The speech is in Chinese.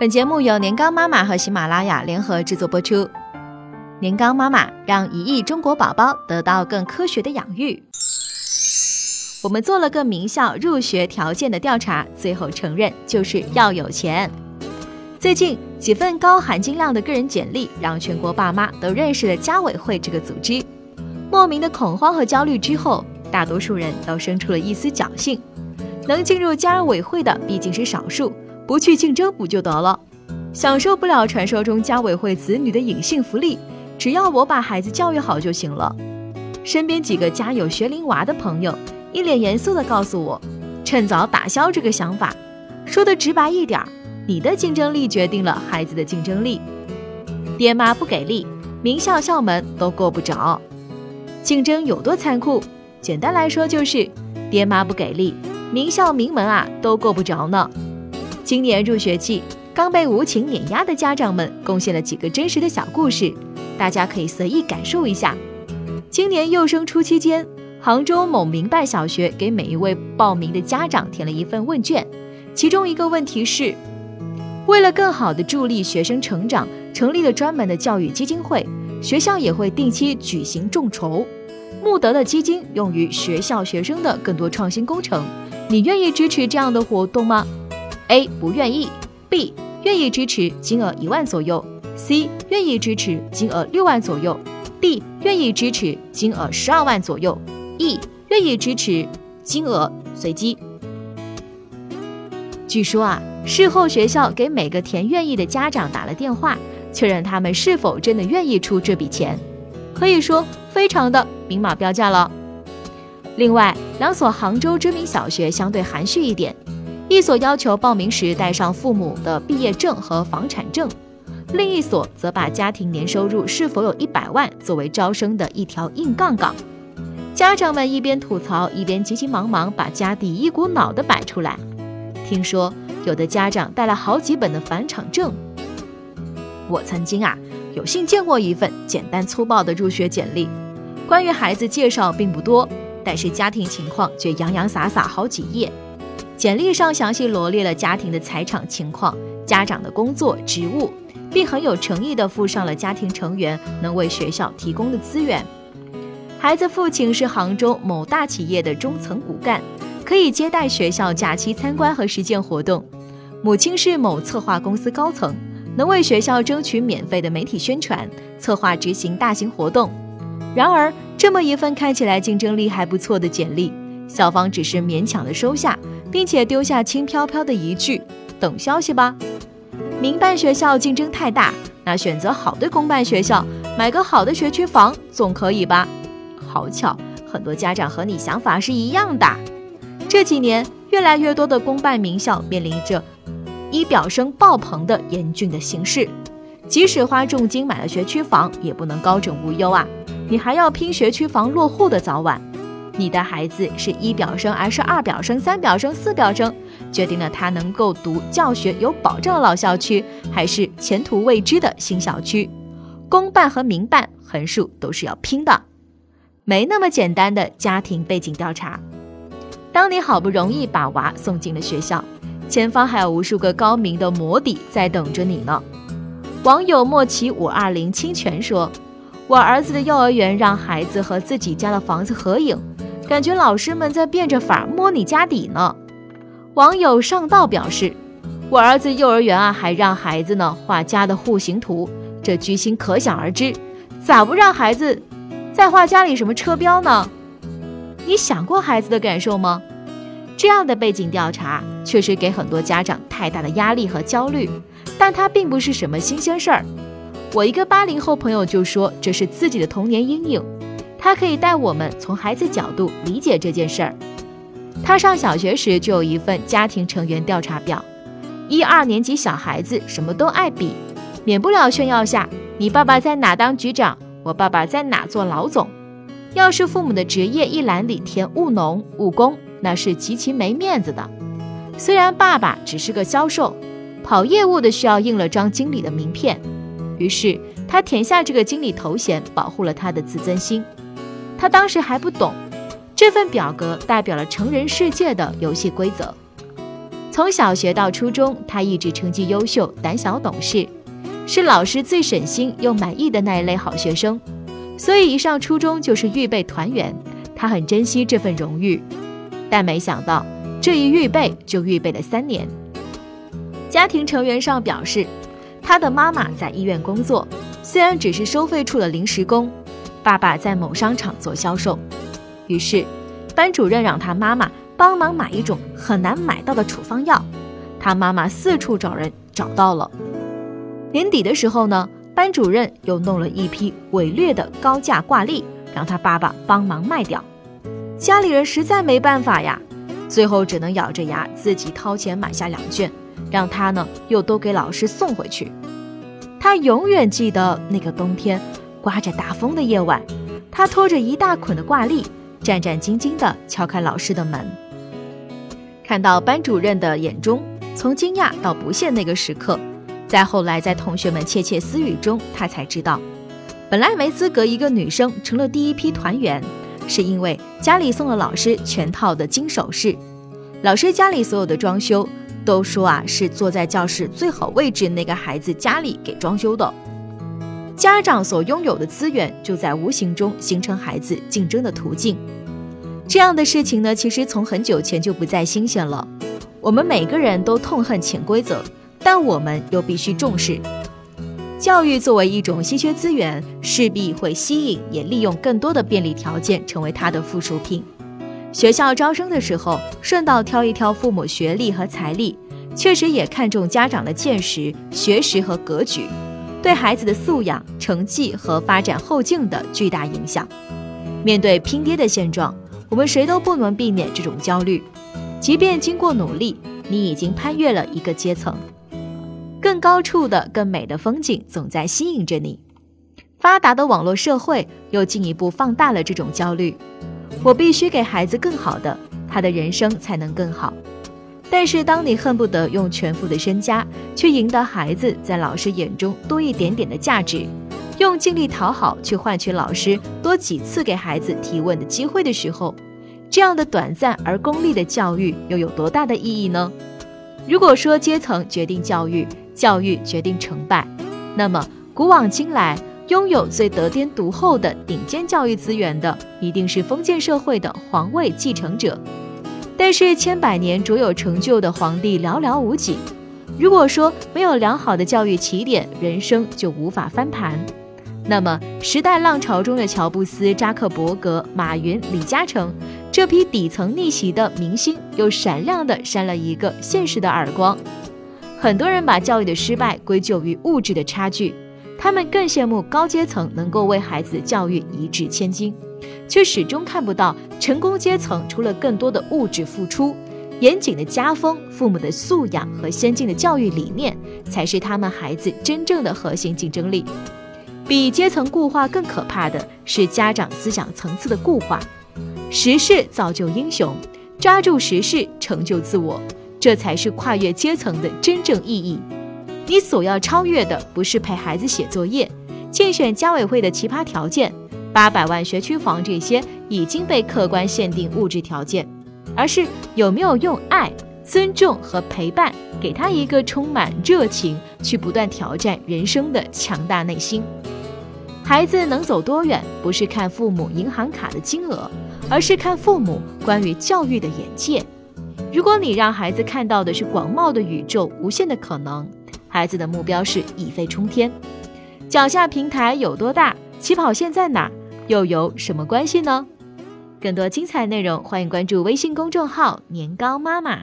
本节目由年糕妈妈和喜马拉雅联合制作播出。年糕妈妈让一亿中国宝宝得到更科学的养育。我们做了个名校入学条件的调查，最后承认就是要有钱。最近几份高含金量的个人简历，让全国爸妈都认识了家委会这个组织。莫名的恐慌和焦虑之后，大多数人都生出了一丝侥幸。能进入家委会的毕竟是少数，不去竞争不就得了？享受不了传说中家委会子女的隐性福利，只要我把孩子教育好就行了。身边几个家有学龄娃的朋友，一脸严肃地告诉我，趁早打消这个想法。说的直白一点，你的竞争力决定了孩子的竞争力。爹妈不给力，名校校门都够不着。竞争有多残酷？简单来说就是，爹妈不给力。名校名门啊，都够不着呢。今年入学季，刚被无情碾压的家长们贡献了几个真实的小故事，大家可以随意感受一下。今年幼升初期间，杭州某民办小学给每一位报名的家长填了一份问卷，其中一个问题是：为了更好地助力学生成长，成立了专门的教育基金会，学校也会定期举行众筹，募得的基金用于学校学生的更多创新工程。你愿意支持这样的活动吗？A 不愿意，B 愿意支持，金额一万左右；C 愿意支持，金额六万左右；D 愿意支持，金额十二万左右；E 愿意支持，金额随机。据说啊，事后学校给每个填愿意的家长打了电话，确认他们是否真的愿意出这笔钱，可以说非常的明码标价了。另外两所杭州知名小学相对含蓄一点，一所要求报名时带上父母的毕业证和房产证，另一所则把家庭年收入是否有一百万作为招生的一条硬杠杠。家长们一边吐槽，一边急急忙忙把家底一股脑的摆出来。听说有的家长带了好几本的返场证。我曾经啊有幸见过一份简单粗暴的入学简历，关于孩子介绍并不多。但是家庭情况却洋洋洒洒好几页，简历上详细罗列了家庭的财产情况、家长的工作职务，并很有诚意地附上了家庭成员能为学校提供的资源。孩子父亲是杭州某大企业的中层骨干，可以接待学校假期参观和实践活动；母亲是某策划公司高层，能为学校争取免费的媒体宣传、策划执行大型活动。然而。这么一份看起来竞争力还不错的简历，校方只是勉强的收下，并且丢下轻飘飘的一句“等消息吧”。民办学校竞争太大，那选择好的公办学校，买个好的学区房总可以吧？好巧，很多家长和你想法是一样的。这几年，越来越多的公办名校面临着一表生爆棚的严峻的形势，即使花重金买了学区房，也不能高枕无忧啊。你还要拼学区房落户的早晚，你的孩子是一表生还是二表生、三表生、四表生，决定了他能够读教学有保障的老校区，还是前途未知的新校区。公办和民办横竖都是要拼的，没那么简单的家庭背景调查。当你好不容易把娃送进了学校，前方还有无数个高明的模底在等着你呢。网友莫奇五二零清泉说。我儿子的幼儿园让孩子和自己家的房子合影，感觉老师们在变着法摸你家底呢。网友上道表示，我儿子幼儿园啊还让孩子呢画家的户型图，这居心可想而知。咋不让孩子再画家里什么车标呢？你想过孩子的感受吗？这样的背景调查确实给很多家长太大的压力和焦虑，但它并不是什么新鲜事儿。我一个八零后朋友就说这是自己的童年阴影，他可以带我们从孩子角度理解这件事儿。他上小学时就有一份家庭成员调查表，一二年级小孩子什么都爱比，免不了炫耀下你爸爸在哪当局长，我爸爸在哪做老总。要是父母的职业一栏里填务农、务工，那是极其没面子的。虽然爸爸只是个销售，跑业务的需要印了张经理的名片。于是他填下这个经理头衔，保护了他的自尊心。他当时还不懂，这份表格代表了成人世界的游戏规则。从小学到初中，他一直成绩优秀，胆小懂事，是老师最省心又满意的那一类好学生。所以一上初中就是预备团员，他很珍惜这份荣誉。但没想到这一预备就预备了三年。家庭成员上表示，他的妈妈在医院工作，虽然只是收费处的临时工，爸爸在某商场做销售。于是，班主任让他妈妈。帮忙买一种很难买到的处方药，他妈妈四处找人找到了。年底的时候呢，班主任又弄了一批伪劣的高价挂历，让他爸爸帮忙卖掉。家里人实在没办法呀，最后只能咬着牙自己掏钱买下两卷，让他呢又都给老师送回去。他永远记得那个冬天刮着大风的夜晚，他拖着一大捆的挂历，战战兢兢地敲开老师的门。看到班主任的眼中从惊讶到不屑那个时刻，再后来在同学们窃窃私语中，他才知道，本来没资格一个女生成了第一批团员，是因为家里送了老师全套的金首饰，老师家里所有的装修都说啊是坐在教室最好位置那个孩子家里给装修的，家长所拥有的资源就在无形中形成孩子竞争的途径。这样的事情呢，其实从很久前就不再新鲜了。我们每个人都痛恨潜规则，但我们又必须重视教育作为一种稀缺资源，势必会吸引也利用更多的便利条件，成为它的附属品。学校招生的时候，顺道挑一挑父母学历和财力，确实也看重家长的见识、学识和格局，对孩子的素养、成绩和发展后劲的巨大影响。面对拼爹的现状。我们谁都不能避免这种焦虑，即便经过努力，你已经攀越了一个阶层，更高处的、更美的风景总在吸引着你。发达的网络社会又进一步放大了这种焦虑。我必须给孩子更好的，他的人生才能更好。但是，当你恨不得用全副的身家去赢得孩子在老师眼中多一点点的价值，用尽力讨好去换取老师多几次给孩子提问的机会的时候，这样的短暂而功利的教育又有多大的意义呢？如果说阶层决定教育，教育决定成败，那么古往今来拥有最得天独厚的顶尖教育资源的，一定是封建社会的皇位继承者。但是千百年卓有成就的皇帝寥寥无几。如果说没有良好的教育起点，人生就无法翻盘。那么，时代浪潮中的乔布斯、扎克伯格、马云、李嘉诚这批底层逆袭的明星，又闪亮地扇了一个现实的耳光。很多人把教育的失败归咎于物质的差距，他们更羡慕高阶层能够为孩子教育一掷千金，却始终看不到成功阶层除了更多的物质付出、严谨的家风、父母的素养和先进的教育理念，才是他们孩子真正的核心竞争力。比阶层固化更可怕的是家长思想层次的固化。时势造就英雄，抓住时势成就自我，这才是跨越阶层的真正意义。你所要超越的不是陪孩子写作业、竞选家委会的奇葩条件、八百万学区房这些已经被客观限定物质条件，而是有没有用爱、尊重和陪伴，给他一个充满热情去不断挑战人生的强大内心。孩子能走多远，不是看父母银行卡的金额，而是看父母关于教育的眼界。如果你让孩子看到的是广袤的宇宙、无限的可能，孩子的目标是一飞冲天。脚下平台有多大，起跑线在哪，又有什么关系呢？更多精彩内容，欢迎关注微信公众号“年糕妈妈”。